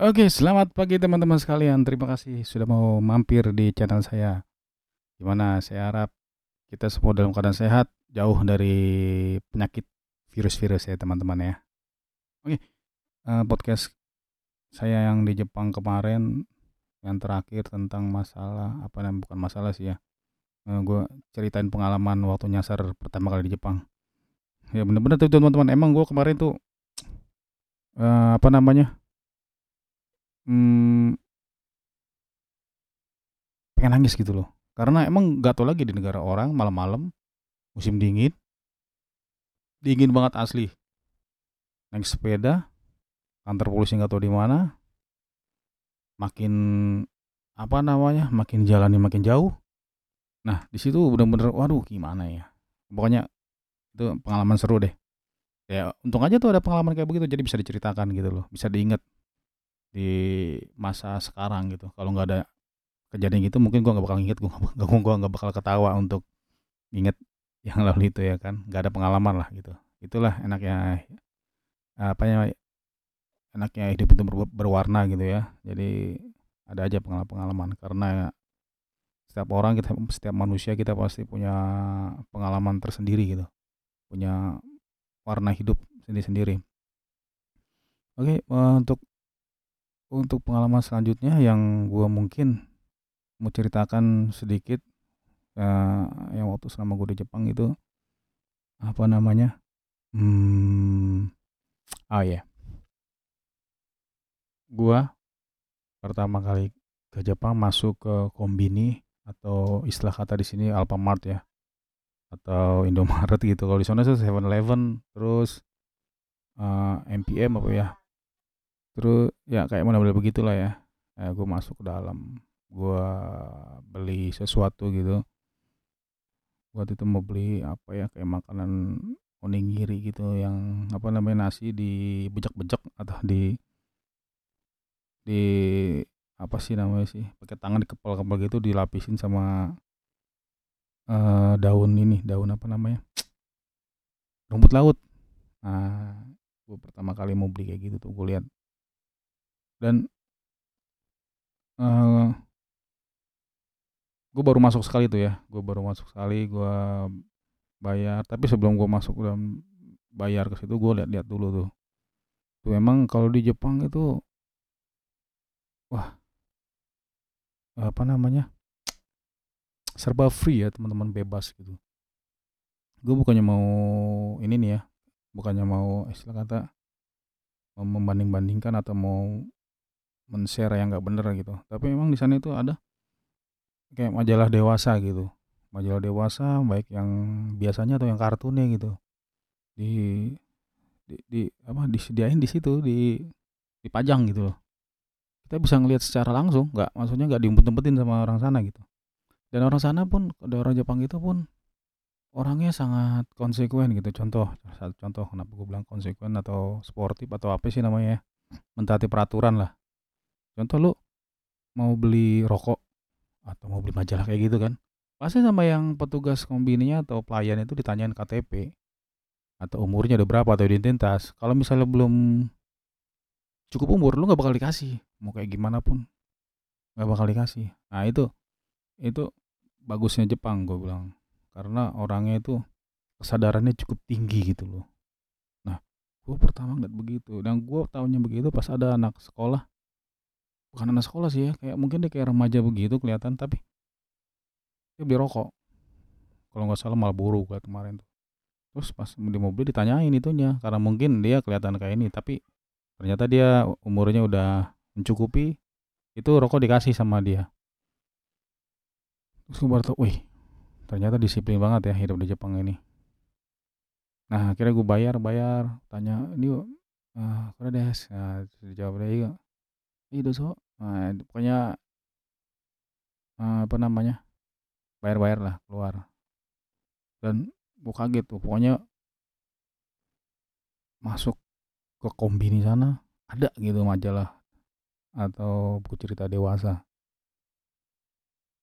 Oke, selamat pagi teman-teman sekalian. Terima kasih sudah mau mampir di channel saya. Gimana? Saya harap kita semua dalam keadaan sehat, jauh dari penyakit virus-virus ya teman-teman ya. Oke, eh, podcast saya yang di Jepang kemarin yang terakhir tentang masalah apa namanya bukan masalah sih ya. Eh, gue ceritain pengalaman waktu nyasar pertama kali di Jepang. Ya bener-bener tuh teman-teman. Emang gue kemarin tuh eh, apa namanya? Hmm, pengen nangis gitu loh. Karena emang gak tau lagi di negara orang malam-malam musim dingin. Dingin banget asli. Naik sepeda kantor polisi nggak tahu di mana. Makin apa namanya makin jalannya makin jauh. Nah di situ bener-bener waduh gimana ya? Pokoknya itu pengalaman seru deh. Ya untung aja tuh ada pengalaman kayak begitu jadi bisa diceritakan gitu loh bisa diingat di masa sekarang gitu. Kalau nggak ada kejadian gitu mungkin gua nggak bakal inget gua nggak gua nggak bakal ketawa untuk inget yang lalu itu ya kan. Nggak ada pengalaman lah gitu. Itulah enaknya apa ya enaknya hidup itu ber- berwarna gitu ya. Jadi ada aja pengalaman-pengalaman karena setiap orang kita setiap manusia kita pasti punya pengalaman tersendiri gitu. Punya warna hidup sendiri-sendiri. Oke eh, untuk untuk pengalaman selanjutnya yang gua mungkin mau ceritakan sedikit eh, yang waktu selama gue di Jepang itu apa namanya hmm oh ya. Gua pertama kali ke Jepang masuk ke kombini atau istilah kata di sini Alfamart ya atau Indomaret gitu. Kalau di sana itu Seven Eleven terus eh, MPM apa ya terus ya kayak model begitulah ya. Eh, gue masuk ke dalam. Gue beli sesuatu gitu. Waktu itu mau beli apa ya kayak makanan onigiri gitu yang apa namanya nasi dibejek-bejek atau di di apa sih namanya sih pakai tangan dikepal-kepal gitu dilapisin sama eh, daun ini daun apa namanya rumput laut. Nah gue pertama kali mau beli kayak gitu tuh gue lihat dan eh gue baru masuk sekali tuh ya. Gue baru masuk sekali gue bayar. Tapi sebelum gue masuk dan bayar ke situ gue lihat-lihat dulu tuh. Tuh emang kalau di Jepang itu wah apa namanya serba free ya teman-teman bebas gitu. Gue bukannya mau ini nih ya bukannya mau istilah kata membanding-bandingkan atau mau men-share yang nggak bener gitu. Tapi memang di sana itu ada kayak majalah dewasa gitu. Majalah dewasa baik yang biasanya atau yang kartunnya gitu. Di di, di apa disediain di situ di dipajang gitu loh. Kita bisa ngelihat secara langsung nggak maksudnya nggak diumpet-umpetin sama orang sana gitu. Dan orang sana pun ada orang Jepang itu pun orangnya sangat konsekuen gitu. Contoh satu contoh kenapa gue bilang konsekuen atau sportif atau apa sih namanya ya? Mentaati peraturan lah contoh lu mau beli rokok atau mau beli majalah kayak gitu kan pasti sama yang petugas kombininya atau pelayan itu ditanyain KTP atau umurnya udah berapa atau identitas. Kalau misalnya belum cukup umur lu nggak bakal dikasih. Mau kayak gimana pun nggak bakal dikasih. Nah itu itu bagusnya Jepang gue bilang. Karena orangnya itu kesadarannya cukup tinggi gitu loh. Nah gue pertama ngeliat begitu dan gue tahunya begitu pas ada anak sekolah bukan anak sekolah sih ya kayak mungkin dia kayak remaja begitu kelihatan tapi dia beli rokok. Kalau nggak salah malah buru gue kemarin tuh. Terus pas di mobil ditanyain itunya karena mungkin dia kelihatan kayak ini tapi ternyata dia umurnya udah mencukupi itu rokok dikasih sama dia. Terus gue baru tau wih ternyata disiplin banget ya hidup di Jepang ini. Nah akhirnya gue bayar bayar tanya ini uh, kira deh nah, dijawab deh iya. Itu so nah, pokoknya uh, apa namanya bayar-bayar lah keluar. Dan gue kaget tuh pokoknya masuk ke kombini sana ada gitu majalah atau buku cerita dewasa.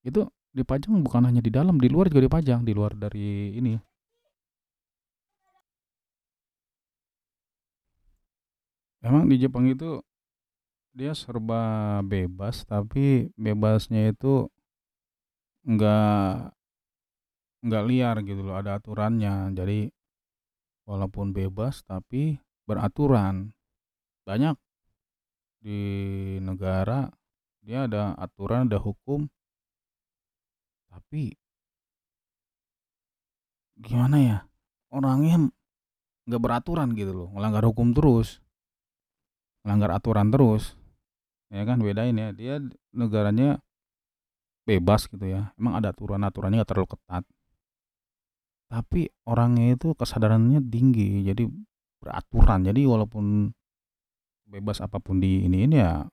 Itu dipajang bukan hanya di dalam di luar juga dipajang di luar dari ini. Emang di Jepang itu dia serba bebas tapi bebasnya itu enggak enggak liar gitu loh ada aturannya. Jadi walaupun bebas tapi beraturan. Banyak di negara dia ada aturan ada hukum. Tapi gimana ya orangnya nggak beraturan gitu loh melanggar hukum terus melanggar aturan terus ya kan bedain ya dia negaranya bebas gitu ya. Emang ada aturan-aturannya nggak terlalu ketat. Tapi orangnya itu kesadarannya tinggi jadi beraturan. Jadi walaupun bebas apa pun di ini ini ya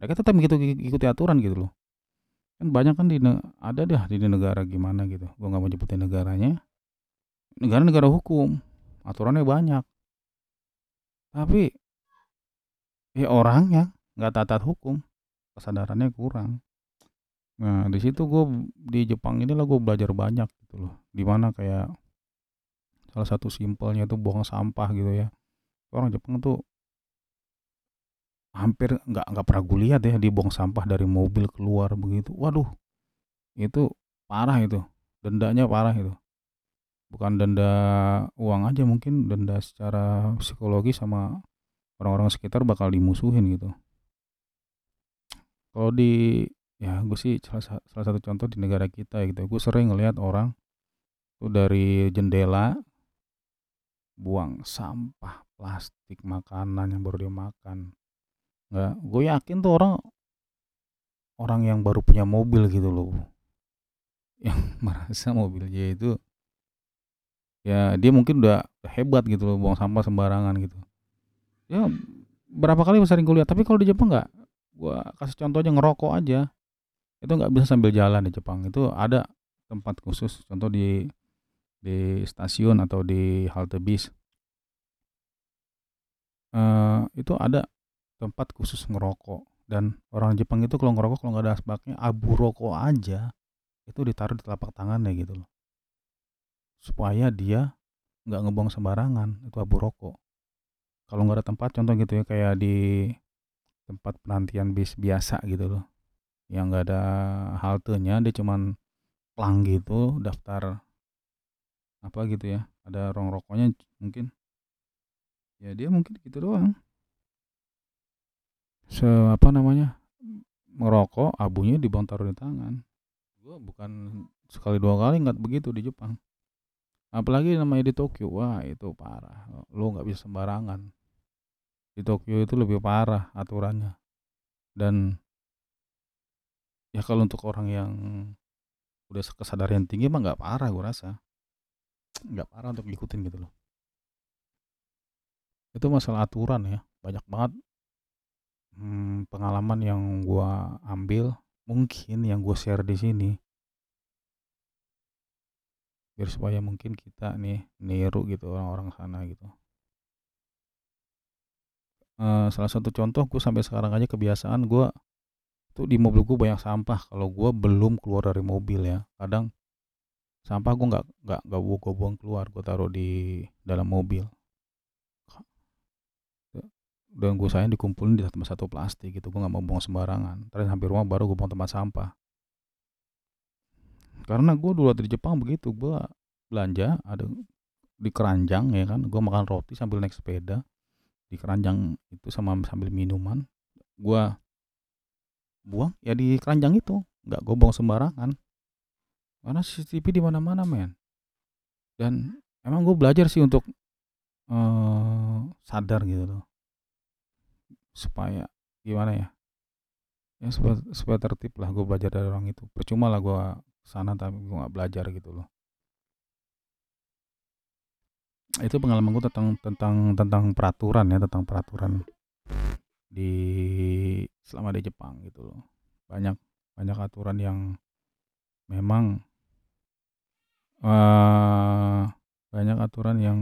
mereka tetap gitu ikuti aturan gitu loh. Kan banyak kan di ada deh di negara gimana gitu. Gua nggak mau nyebutin negaranya. Negara negara hukum aturannya banyak. Tapi ya orangnya nggak taat hukum kesadarannya kurang. Nah di situ gue di Jepang ini lah gue belajar banyak gitu loh. Di mana kayak salah satu simpelnya itu buang sampah gitu ya. Orang Jepang tuh hampir nggak nggak pernah gue lihat ya dia buang sampah dari mobil keluar begitu. Waduh itu parah itu. Dendanya parah itu. Bukan denda uang aja mungkin denda secara psikologi sama orang-orang sekitar bakal dimusuhin gitu kalau di ya gue sih salah, salah satu contoh di negara kita gitu gue sering ngelihat orang tuh dari jendela buang sampah plastik makanan yang baru dia makan. Nggak gue yakin tuh orang orang yang baru punya mobil gitu loh. Yang merasa mobilnya itu ya dia mungkin udah hebat gitu loh buang sampah sembarangan gitu. Ya berapa kali sering kuliah tapi kalau di Jepang nggak gua kasih contoh aja ngerokok aja. Itu nggak bisa sambil jalan di Jepang. Itu ada tempat khusus contoh di di stasiun atau di halte bis. Uh, itu ada tempat khusus ngerokok. Dan orang Jepang itu kalau ngerokok kalau nggak ada asbaknya abu rokok aja itu ditaruh di telapak tangannya gitu loh. Supaya dia nggak ngebuang sembarangan itu abu rokok. Kalau nggak ada tempat contoh gitu ya kayak di tempat penantian bis biasa gitu loh. Yang nggak ada haltenya dia cuman plang gitu daftar apa gitu ya ada rong rokoknya mungkin. Ya dia mungkin gitu doang. Se apa namanya merokok abunya dibuang taruh di tangan. Gua bukan sekali dua kali nggak begitu di Jepang. Apalagi namanya di Tokyo wah itu parah. Lo nggak bisa sembarangan di Tokyo itu lebih parah aturannya. Dan ya kalau untuk orang yang udah kesadaran tinggi mah nggak parah gue rasa. Nggak parah untuk ngikutin gitu loh. Itu masalah aturan ya banyak banget hmm, pengalaman yang gue ambil mungkin yang gue share di sini. Biar supaya mungkin kita nih niru gitu orang-orang sana gitu uh, salah satu contoh gue sampai sekarang aja kebiasaan gue tuh di mobil gue banyak sampah. Kalau gue belum keluar dari mobil ya kadang sampah gue nggak nggak nggak gue buang keluar gue taruh di dalam mobil. Dan gue sayang dikumpulin di tempat satu plastik gitu gue nggak mau buang sembarangan. Terus hampir rumah baru gue buang tempat sampah. Karena gue dulu di Jepang begitu gue belanja ada di keranjang ya kan gue makan roti sambil naik sepeda di keranjang itu sama sambil minuman gue buang ya di keranjang itu nggak gue buang sembarangan. Karena CCTV di mana-mana men. Dan emang gue belajar sih untuk uh, sadar gitu loh. Supaya gimana ya? Ya supaya, supaya tertib lah gue belajar dari orang itu. Percuma lah gue sana tapi gue nggak belajar gitu loh itu pengalaman gue tentang tentang tentang peraturan ya tentang peraturan di selama di Jepang gitu loh. Banyak banyak aturan yang memang uh, banyak aturan yang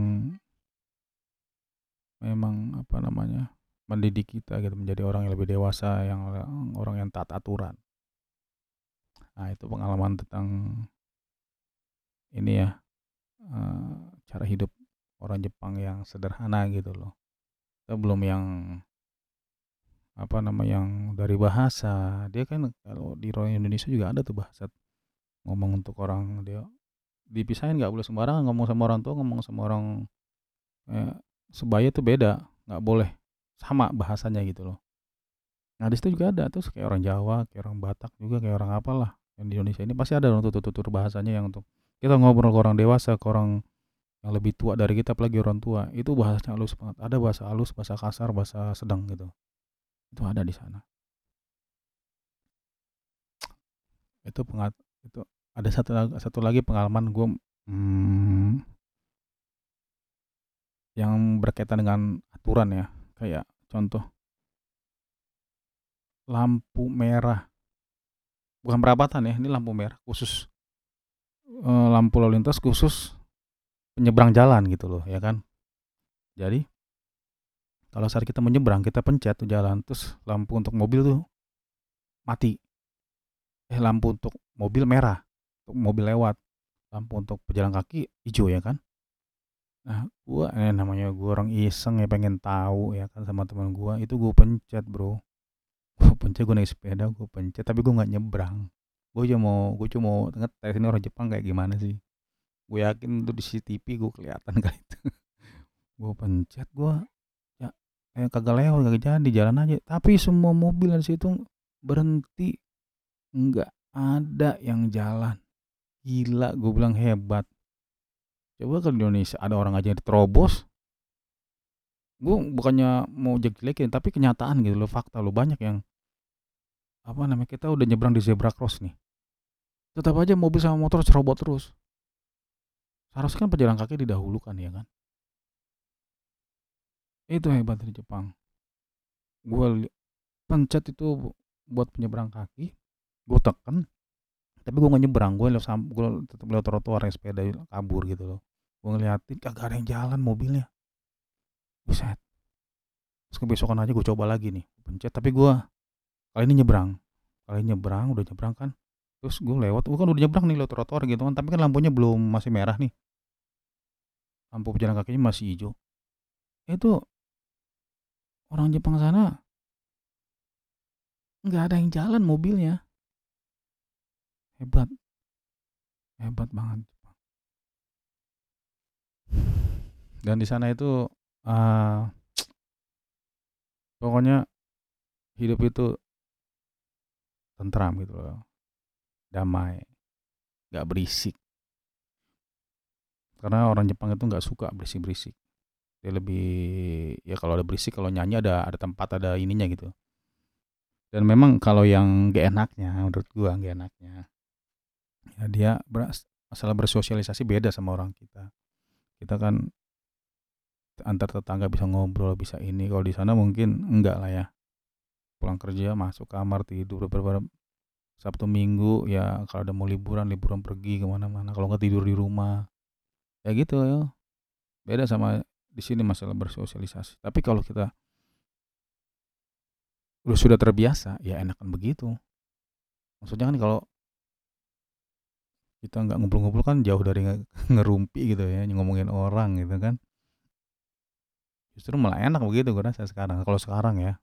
memang apa namanya mendidik kita gitu menjadi orang yang lebih dewasa yang orang yang taat aturan. Nah, itu pengalaman tentang ini ya, uh, cara hidup orang Jepang yang sederhana gitu loh. Kita belum yang apa nama yang dari bahasa. Dia kan kalau di orang Indonesia juga ada tuh bahasa ngomong untuk orang. Dia dipisahin nggak boleh sembarangan ngomong sama orang tua ngomong sama orang eh, sebaya tuh beda nggak boleh. Sama bahasanya gitu loh. Nah di situ juga ada tuh kayak orang Jawa kayak orang Batak juga kayak orang apalah. Yang di Indonesia ini pasti ada untuk tutur bahasanya yang untuk kita ngobrol ke orang dewasa ke orang yang lebih tua dari kita apalagi orang tua itu bahasanya halus banget. Ada bahasa halus bahasa kasar bahasa sedang gitu. Itu ada di sana. Itu pengat itu ada satu satu lagi pengalaman gue hmm, yang berkaitan dengan aturan ya. Kayak contoh lampu merah. Bukan perapatan ya ini lampu merah khusus. E, lampu lalu lintas khusus penyeberang jalan gitu loh ya kan? Jadi kalau saat kita menyeberang kita pencet tuh jalan terus lampu untuk mobil tuh mati. Eh lampu untuk mobil merah untuk mobil lewat lampu untuk pejalan kaki hijau ya kan? Nah gua eh, namanya gua orang iseng ya pengen tahu ya kan sama teman gua itu gua pencet bro. Gua pencet gua naik sepeda gua pencet tapi gua nggak nyebrang. Gua cuma mau gua cuma mau ngetes ini orang Jepang kayak gimana sih gue yakin tuh di CCTV gue kelihatan kali itu. Gue pencet gue ya eh, kagak lewat kagak jadi jalan aja. Tapi semua mobil di situ berhenti. Nggak ada yang jalan. Gila gue bilang hebat. Coba ke Indonesia ada orang aja yang terobos. Gue bukannya mau jelek-jelekin tapi kenyataan gitu loh fakta lo banyak yang apa namanya kita udah nyebrang di zebra cross nih. Tetap aja mobil sama motor cerobot terus Seharusnya kan pejalan kaki didahulukan ya kan. Itu hebat dari Jepang. Gue pencet itu buat penyeberang kaki, gue tekan, tapi gue gak nyebrang, gue lewat gue tetap lewat trotoar yang sepeda kabur gitu loh. Gue ngeliatin kagak ada yang jalan mobilnya. Buset. Terus kebesokan aja gue coba lagi nih, pencet, tapi gue kali ini nyebrang. Kali ini nyebrang, udah nyebrang kan, terus gue lewat gue kan udah nyebrang nih lewat trotoar gitu kan tapi kan lampunya belum masih merah nih. Lampu pejalan kakinya masih hijau. Itu orang Jepang sana nggak ada yang jalan mobilnya. Hebat. Hebat banget. Dan di sana itu uh, pokoknya hidup itu tentram gitu loh damai. Nggak berisik. Karena orang Jepang itu nggak suka berisik-berisik. Dia lebih ya kalau ada berisik kalau nyanyi ada ada tempat ada ininya gitu. Dan memang kalau yang gak enaknya menurut gua gak enaknya ya dia beras, masalah bersosialisasi beda sama orang kita. Kita kan antar tetangga bisa ngobrol bisa ini. Kalau di sana mungkin enggak lah ya. Pulang kerja masuk kamar tidur beberapa Sabtu Minggu ya kalau ada mau liburan liburan pergi ke mana-mana. Kalau nggak tidur di rumah. Ya gitu ya beda sama di sini masalah bersosialisasi. Tapi kalau kita udah sudah terbiasa ya enakan begitu. Maksudnya kan kalau kita nggak ngumpul-ngumpul kan jauh dari ngerumpi gitu ya ngomongin orang gitu kan. Justru malah enak begitu gue rasa sekarang kalau sekarang ya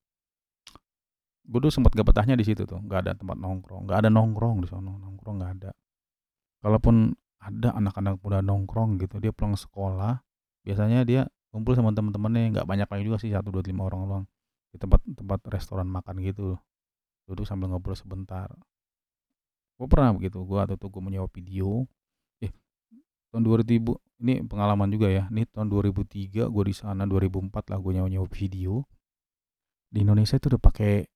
gue tuh sempat gak betahnya di situ tuh nggak ada tempat nongkrong nggak ada nongkrong di sana nongkrong nggak ada. Kalaupun ada anak-anak muda nongkrong gitu dia pulang sekolah biasanya dia kumpul sama teman-temannya nggak banyak lagi juga sih satu dua lima orang doang di tempat-tempat restoran makan gitu. Duduk sambil ngobrol sebentar. Gue pernah begitu gue atau tuh gue menyewa video. Eh tahun 2000 ini pengalaman juga ya ini tahun 2003 gue di sana 2004 lah gue nyewa nyewa video. Di Indonesia itu udah pakai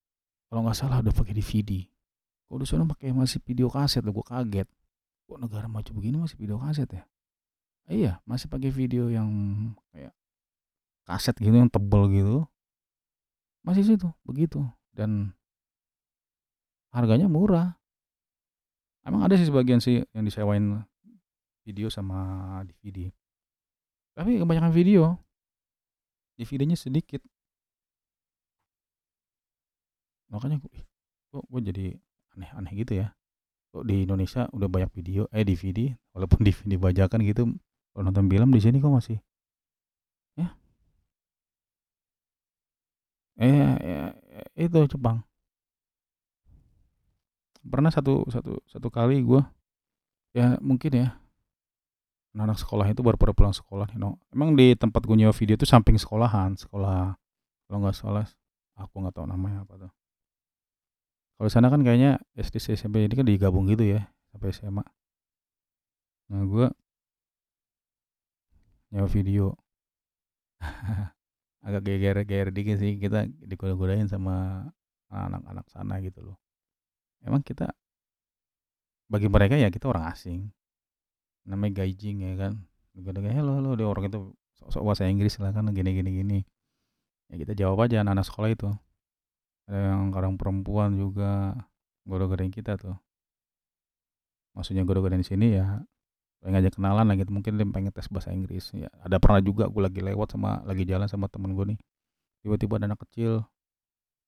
kalau nggak salah udah pakai DVD kok di sana pakai masih video kaset gue kaget. Kok negara maju begini masih video kaset ya? Iya masih pakai video yang kayak kaset gitu yang tebel gitu. Masih situ begitu. Dan harganya murah. Emang ada sih sebagian sih yang disewain video sama DVD tapi kebanyakan video. DVD-nya sedikit makanya gue, kok gue jadi aneh-aneh gitu ya kok di Indonesia udah banyak video eh DVD walaupun DVD bajakan gitu kalau nonton film di sini kok masih ya eh ya, itu Jepang. Pernah satu satu satu kali gua ya mungkin ya anak-anak sekolah itu baru pada pulang sekolah you know. Emang di tempat gue nyewa video itu samping sekolahan, sekolah kalau nggak salah aku nggak tahu namanya apa tuh. Kalau sana kan kayaknya SD SMP ini kan digabung gitu ya sampai SMA. Nah gua nyewa video agak geger-geger dikit sih kita digoda-godain sama anak-anak sana gitu loh. Emang kita bagi mereka ya kita orang asing. Namanya gaijing ya kan. Digoda-godain, "Halo halo," dia orang itu sok-sok bahasa Inggris lah kan gini gini gini. Ya kita jawab aja anak-anak sekolah itu. Ada yang kadang perempuan juga goda-godain kita tuh. Maksudnya goda-godain di sini ya pengen ngajak kenalan lah gitu. Mungkin dia pengen tes bahasa Inggris. Ya ada pernah juga gue lagi lewat sama lagi jalan sama temen gue nih. Tiba-tiba ada anak kecil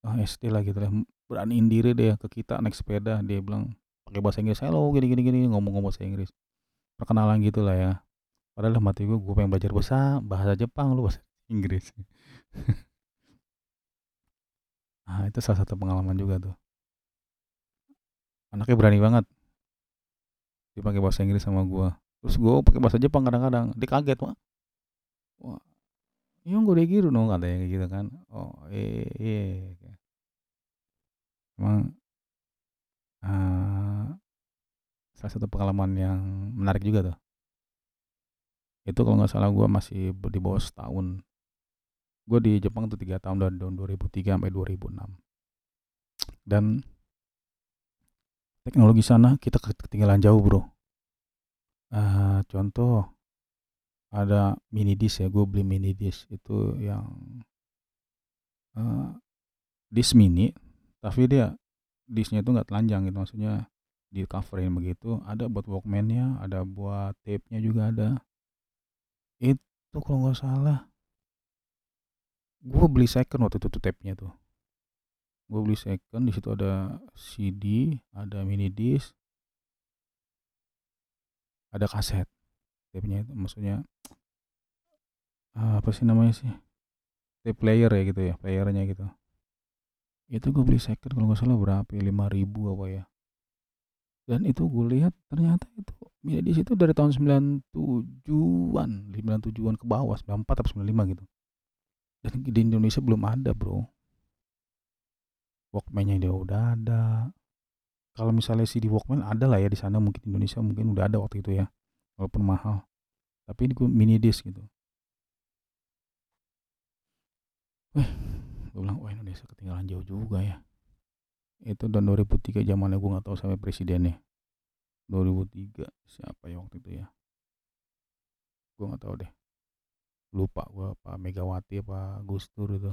ah SD lah gitu lah beraniin diri deh ke kita naik sepeda. Dia bilang pakai bahasa Inggris hello gini gini gini ngomong-ngomong bahasa Inggris. Perkenalan gitu lah ya. Padahal mati gue gue pengen belajar bahasa bahasa Jepang lu bahasa Inggris ah itu salah satu pengalaman juga tuh. Anaknya berani banget. Dia pakai bahasa Inggris sama gue terus gue pakai bahasa Jepang kadang-kadang. Dia kaget wah wah iya gue udah gitu dong katanya kayak gitu kan. Oh eh iya emang uh, salah satu pengalaman yang menarik juga tuh. Itu kalau nggak salah gue masih di bawah setahun gue di Jepang tuh tiga tahun dari tahun 2003 sampai 2006 dan teknologi sana kita ketinggalan jauh bro. Uh, contoh ada mini disk ya gue beli mini disk itu yang uh, disk mini tapi dia disknya itu nggak telanjang gitu maksudnya di coverin begitu. Ada buat walkmannya ada buat tape nya juga ada. Itu kalau nggak salah gue beli second waktu itu tuh tape nya tuh. Gue beli second di situ ada CD ada mini disk ada kaset tape-nya itu maksudnya apa sih namanya sih tape player ya gitu ya playernya gitu. Itu gue beli second kalau nggak salah berapa ya lima ribu apa ya. Dan itu gue lihat ternyata itu ya di situ dari tahun 97-an 97-an ke bawah 94 atau 95 gitu dan di Indonesia belum ada bro. Walkman-nya dia udah ada. Kalau misalnya CD Walkman ada lah ya di sana mungkin Indonesia mungkin udah ada waktu itu ya walaupun mahal. Tapi ini mini disc gitu. Eh gue bilang wah Indonesia ketinggalan jauh juga ya. Itu tahun 2003 zamannya gue nggak tahu sampai presidennya. 2003 siapa ya waktu itu ya? Gue nggak tahu deh lupa gue apa Megawati apa Gus Dur itu.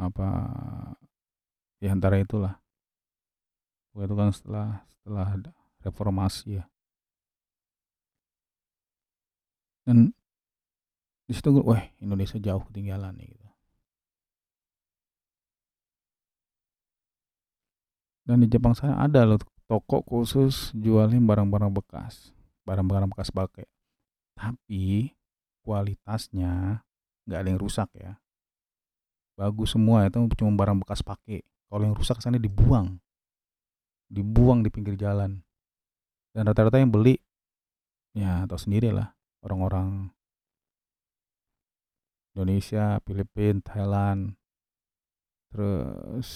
Apa ya antara itulah. Itu kan setelah setelah reformasi ya. Dan di situ gue wah Indonesia jauh ketinggalan nih gitu. Dan di Jepang sana ada loh toko khusus jualin barang-barang bekas barang-barang bekas pakai tapi kualitasnya nggak ada yang rusak ya. Bagus semua itu cuma barang bekas pakai kalau yang rusak sana dibuang. Dibuang di pinggir jalan. Dan rata-rata yang beli ya tahu sendiri lah orang-orang Indonesia, Filipina, Thailand, terus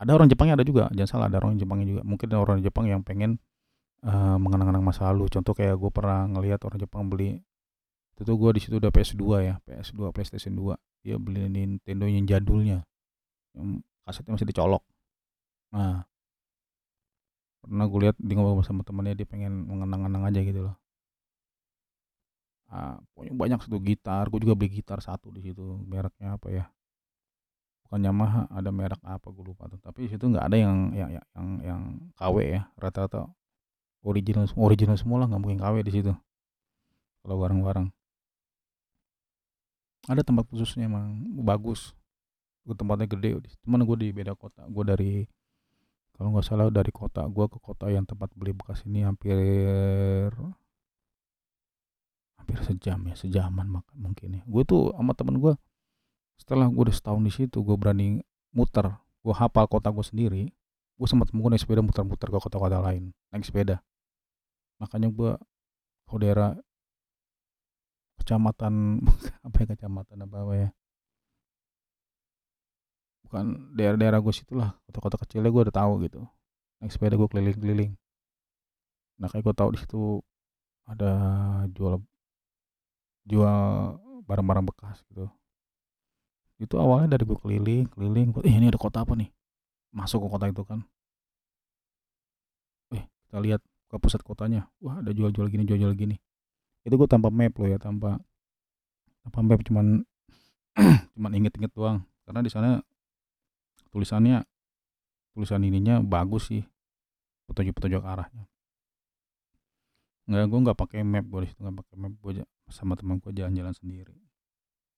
ada orang Jepangnya ada juga. Jangan salah ada orang Jepangnya juga. Mungkin ada orang Jepang yang pengen uh, mengenang-kenang masa lalu. Contoh kayak gue pernah ngelihat orang Jepang beli itu tuh gue di situ udah PS2 ya PS2 PlayStation 2 dia beli Nintendo yang jadulnya yang kasetnya masih dicolok. Nah pernah gue lihat dia ngobrol sama temannya dia pengen mengenang-kenang aja gitu loh. Ah, pokoknya banyak satu gitar gue juga beli gitar satu di situ mereknya apa ya. Bukan Yamaha ada merek apa gue lupa tuh. Tapi di situ nggak ada yang yang yang yang KW ya rata-rata original original semua lah nggak mungkin KW di situ. Kalau barang-barang ada tempat khususnya emang bagus. Tempatnya gede cuman gue di beda kota. Gue dari kalau nggak salah dari kota gue ke kota yang tempat beli bekas ini hampir hampir sejam ya sejaman mungkin ya. Gue tuh sama temen gue setelah gue udah setahun di situ gue berani muter. Gua hafal kota gua sendiri gua sempat naik sepeda muter-muter ke kota-kota lain naik sepeda. Makanya gua kalau daerah kecamatan apa ya kecamatan apa apa ya? Bukan daerah-daerah gua situlah kota-kota kecilnya gua udah tahu gitu. Naik sepeda gua keliling-keliling. Nah kayak gua tahu di situ ada jual jual barang-barang bekas gitu. Itu awalnya dari gua keliling keliling eh ini ada kota apa nih? Masuk ke kota itu kan. Eh kita lihat ke pusat kotanya. Wah ada jual-jual gini jual-jual gini itu gua tanpa map loh ya tanpa tanpa map cuman cuman inget-inget doang. Karena di sana tulisannya tulisan ininya bagus sih petunjuk-petunjuk arahnya. Nggak gue nggak pakai map gue di situ nggak pakai map gue sama teman gue jalan-jalan sendiri.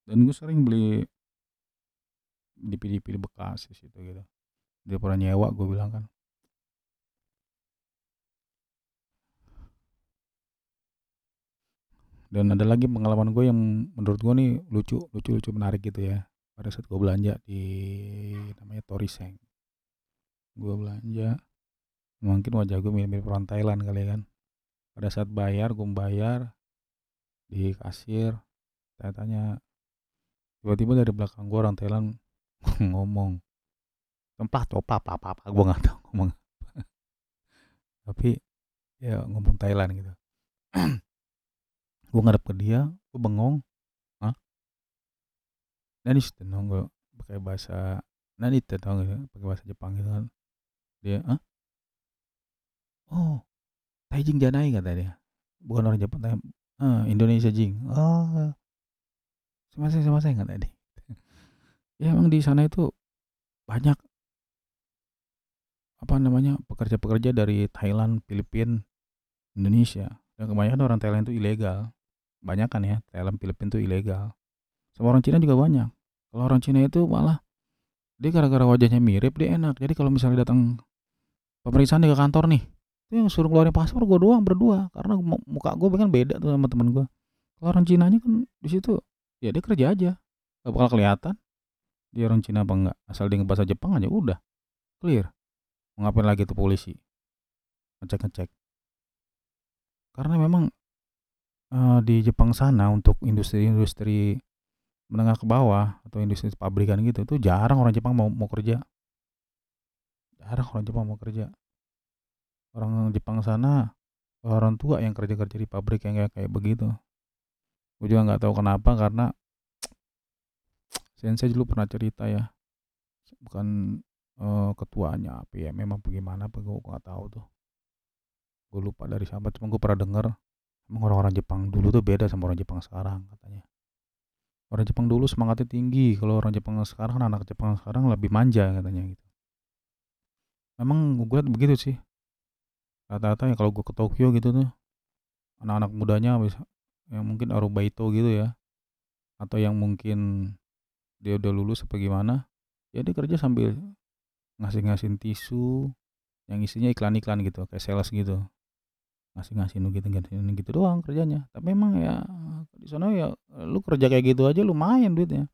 Dan gue sering beli DP-DP bekas di situ gitu. Dia pernah nyewa gue bilang kan dan ada lagi pengalaman gue yang menurut gue nih lucu lucu lucu menarik gitu ya. Pada saat gue belanja di namanya Toriseng. Gue belanja mungkin wajah gue mirip-mirip orang Thailand kali ya kan. Pada saat bayar gue bayar di kasir saya tanya tiba-tiba dari belakang gue orang Thailand ngomong tempat coba apa apa apa gue nggak tahu ngomong tapi ya ngomong Thailand gitu gue ngadep ke dia gue bengong ah dan itu gue pakai bahasa nanti tau gitu pakai bahasa Jepang gitu kan dia ah oh Taijing Janai kata dia. Bukan orang Jepang, tapi ah, Indonesia Jing. Oh, sama saya sama saya ya emang di sana itu banyak apa namanya pekerja-pekerja dari Thailand, Filipina, Indonesia. Dan kebanyakan orang Thailand itu ilegal. Banyak kan ya, Thailand, Filipina itu ilegal. Sama orang Cina juga banyak. Kalau orang Cina itu malah dia gara-gara wajahnya mirip dia enak. Jadi kalau misalnya datang pemeriksaan di kantor nih, itu yang suruh keluarin paspor gue doang berdua. Karena muka gue kan beda tuh sama temen gue kalau orang Cina nya kan di situ ya dia kerja aja. Gak bakal kelihatan. Dia orang Cina apa enggak asal dia bahasa Jepang aja udah. Clear. Mau ngapain lagi tuh polisi? Ngecek ngecek karena memang uh, di Jepang sana untuk industri-industri menengah ke bawah atau industri pabrikan gitu itu jarang orang Jepang mau mau kerja. Jarang orang Jepang mau kerja. Orang Jepang sana orang tua yang kerja-kerja di pabrik yang kayak kayak begitu. Gue juga nggak tahu kenapa karena sensei dulu pernah cerita ya bukan uh, ketuanya apa ya memang bagaimana apa gue nggak tahu tuh. Gue lupa dari siapa cuma gue pernah denger emang orang-orang Jepang dulu tuh beda sama orang Jepang sekarang katanya. Orang Jepang dulu semangatnya tinggi kalau orang Jepang sekarang anak Jepang sekarang lebih manja katanya gitu. Memang gue lihat begitu sih. Rata-rata ya kalau gue ke Tokyo gitu tuh anak-anak mudanya bisa yang mungkin arubaito gitu ya atau yang mungkin dia udah lulus apa gimana ya dia kerja sambil ngasih-ngasih tisu yang isinya iklan-iklan gitu kayak sales gitu ngasih-ngasih gitu gitu gitu doang kerjanya. Tapi emang ya di sana ya lu kerja kayak gitu aja lumayan duitnya.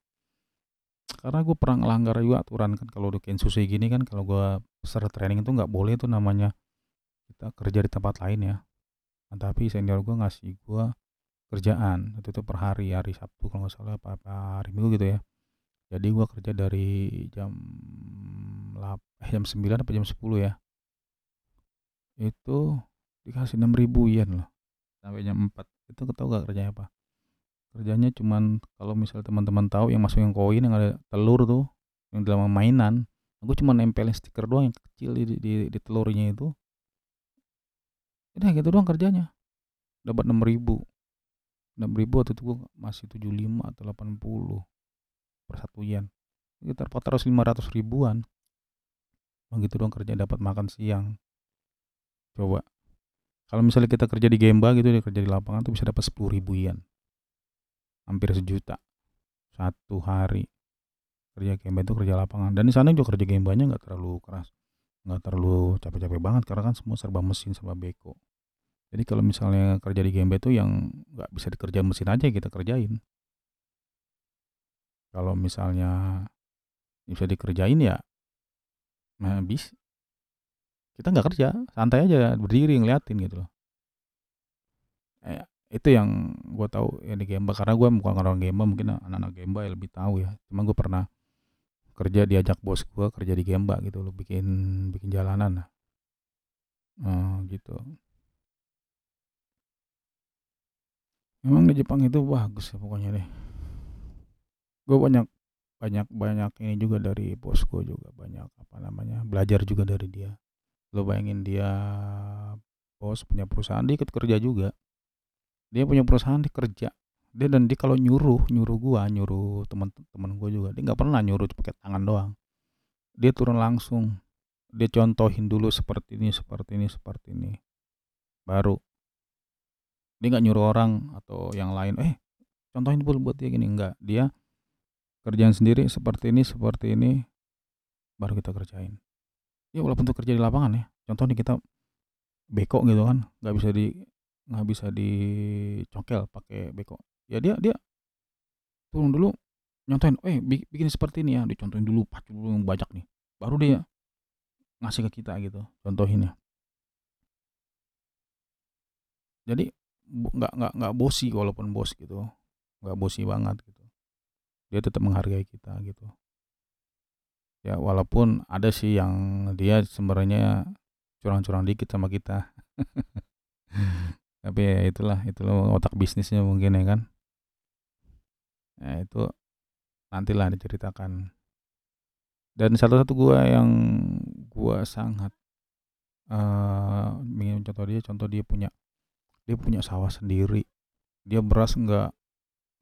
Karena gue pernah ngelanggar juga aturan kan kalau udah kensusi gini kan kalau gue peserta training itu nggak boleh tuh namanya kita kerja di tempat lain ya. Nah, tapi senior gue ngasih gue kerjaan itu tuh per hari hari Sabtu kalau nggak salah apa, apa hari Minggu gitu ya. Jadi gue kerja dari jam 8, eh, jam 9 apa jam 10 ya. Itu dikasih 6 ribu yen loh sampai jam 4 itu ketau gak kerjanya apa kerjanya cuman kalau misal teman-teman tahu yang masukin koin yang ada telur tuh yang dalam mainan gue cuma nempelin stiker doang yang kecil di, di, di telurnya itu Udah gitu doang kerjanya. Dapat 6 ribu. 6 ribu waktu itu masih 75 atau 80 per satu yen. Sekitar 400 500 ribuan. Begitu doang kerja dapat makan siang. Coba. Kalau misalnya kita kerja di Gemba gitu, dia kerja di lapangan tuh bisa dapat 10 ribu yen. Hampir sejuta. Satu hari. Kerja Gemba itu kerja lapangan. Dan di sana juga kerja Gembanya nggak terlalu keras nggak terlalu capek-capek banget karena kan semua serba mesin serba beko jadi kalau misalnya kerja di GMB itu yang nggak bisa dikerjain mesin aja kita kerjain kalau misalnya bisa dikerjain ya Nah, kita nggak kerja, santai aja berdiri ngeliatin gitu loh. Eh, itu yang gue tahu ya di Gemba karena gue bukan orang Gemba mungkin anak-anak Gemba yang lebih tahu ya. Cuma gue pernah kerja diajak bos gue kerja di Gemba gitu loh, bikin bikin jalanan. Oh, gitu. Memang di Jepang itu bagus ya pokoknya deh. Gue banyak banyak banyak ini juga dari bos gue juga banyak apa namanya belajar juga dari dia. Lo bayangin dia bos punya perusahaan dia ikut kerja juga. Dia punya perusahaan dia kerja. Dia dan dia kalau nyuruh nyuruh gua nyuruh teman-teman gua juga dia nggak pernah nyuruh pakai tangan doang. Dia turun langsung. Dia contohin dulu seperti ini seperti ini seperti ini. Baru dia nggak nyuruh orang atau yang lain eh contohin dulu buat dia gini enggak dia kerjaan sendiri seperti ini seperti ini baru kita kerjain ya walaupun untuk kerja di lapangan ya. Contoh nih kita beko gitu kan. Nggak bisa di nggak bisa dicokel pakai beko. Ya dia dia turun dulu nyontohin eh bikin seperti ini ya. Dicontohin dulu pacu dulu yang banyak nih. Baru dia ngasih ke kita gitu contohin ya jadi nggak nggak nggak bosi walaupun bos gitu. Nggak bosi banget gitu. Dia tetap menghargai kita gitu ya walaupun ada sih yang dia sebenarnya curang-curang dikit sama kita. Tapi ya itulah itulah otak bisnisnya mungkin ya kan. Ya itu nantilah diceritakan. Dan satu-satu gua yang gua sangat uh, ingin contoh dia contoh dia punya dia punya sawah sendiri. Dia beras nggak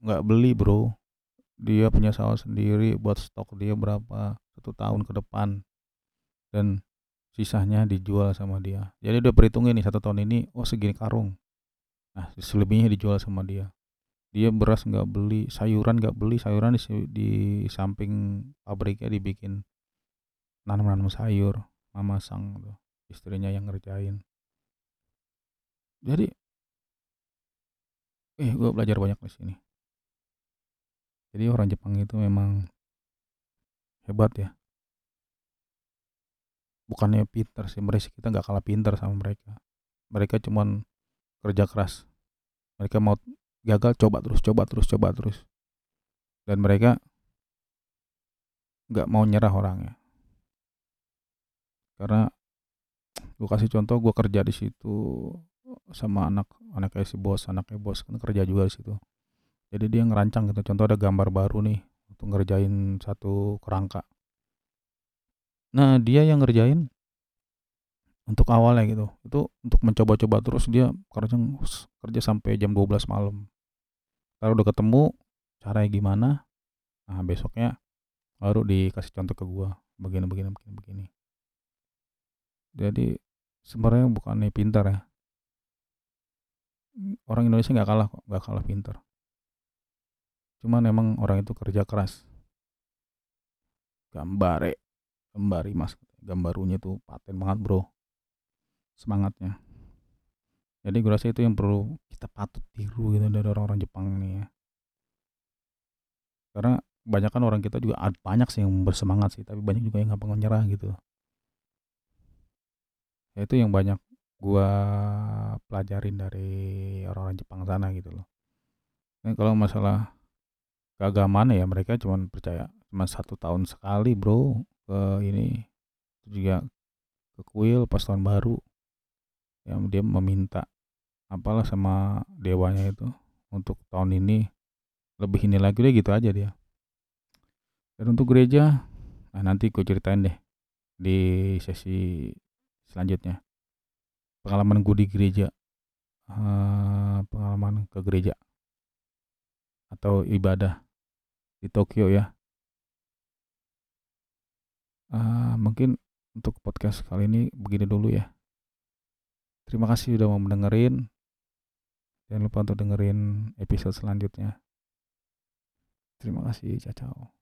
nggak beli bro dia punya sawah sendiri buat stok dia berapa satu tahun ke depan. Dan sisanya dijual sama dia. Jadi udah perhitungin nih satu tahun ini oh segini karung. Nah selebihnya dijual sama dia. Dia beras nggak beli sayuran nggak beli sayuran di, di samping pabriknya dibikin nanam-nanam sayur mama sang tuh istrinya yang ngerjain. Jadi eh gue belajar banyak di sini jadi orang Jepang itu memang hebat ya. Bukannya pintar sih mereka kita nggak kalah pintar sama mereka. Mereka cuman kerja keras. Mereka mau gagal coba terus coba terus coba terus. Dan mereka nggak mau nyerah orangnya. Karena gue kasih contoh gue kerja di situ sama anak anaknya si bos anaknya bos kan kerja juga di situ jadi dia ngerancang gitu contoh ada gambar baru nih untuk ngerjain satu kerangka. Nah dia yang ngerjain untuk awalnya gitu itu untuk mencoba-coba terus dia kerja kerja sampai jam 12 malam. Kalau udah ketemu caranya gimana? Nah besoknya baru dikasih contoh ke gua begini begini begini begini. Jadi sebenarnya bukannya pintar ya. Orang Indonesia nggak kalah kok nggak kalah pinter cuman emang orang itu kerja keras. Gambare gambari mas gambarunya tuh paten banget bro. Semangatnya. Jadi gue rasa itu yang perlu kita patut tiru gitu dari orang-orang Jepang ini ya. Karena banyak kan orang kita juga banyak sih yang bersemangat sih tapi banyak juga yang gampang menyerah gitu. Ya itu yang banyak gua pelajarin dari orang-orang Jepang sana gitu loh. Ini kalau masalah keagamaan ya mereka cuma percaya cuma satu tahun sekali bro ke ini. Juga ke kuil pas tahun baru. Yang dia meminta apalah sama dewanya itu untuk tahun ini lebih ini lagi deh gitu aja dia. Dan untuk gereja nah nanti gue ceritain deh di sesi selanjutnya. Pengalaman gue di gereja uh, pengalaman ke gereja atau ibadah di Tokyo ya. Uh, mungkin untuk podcast kali ini begini dulu ya. Terima kasih sudah mau mendengarin. Jangan lupa untuk dengerin episode selanjutnya. Terima kasih ciao, -ciao.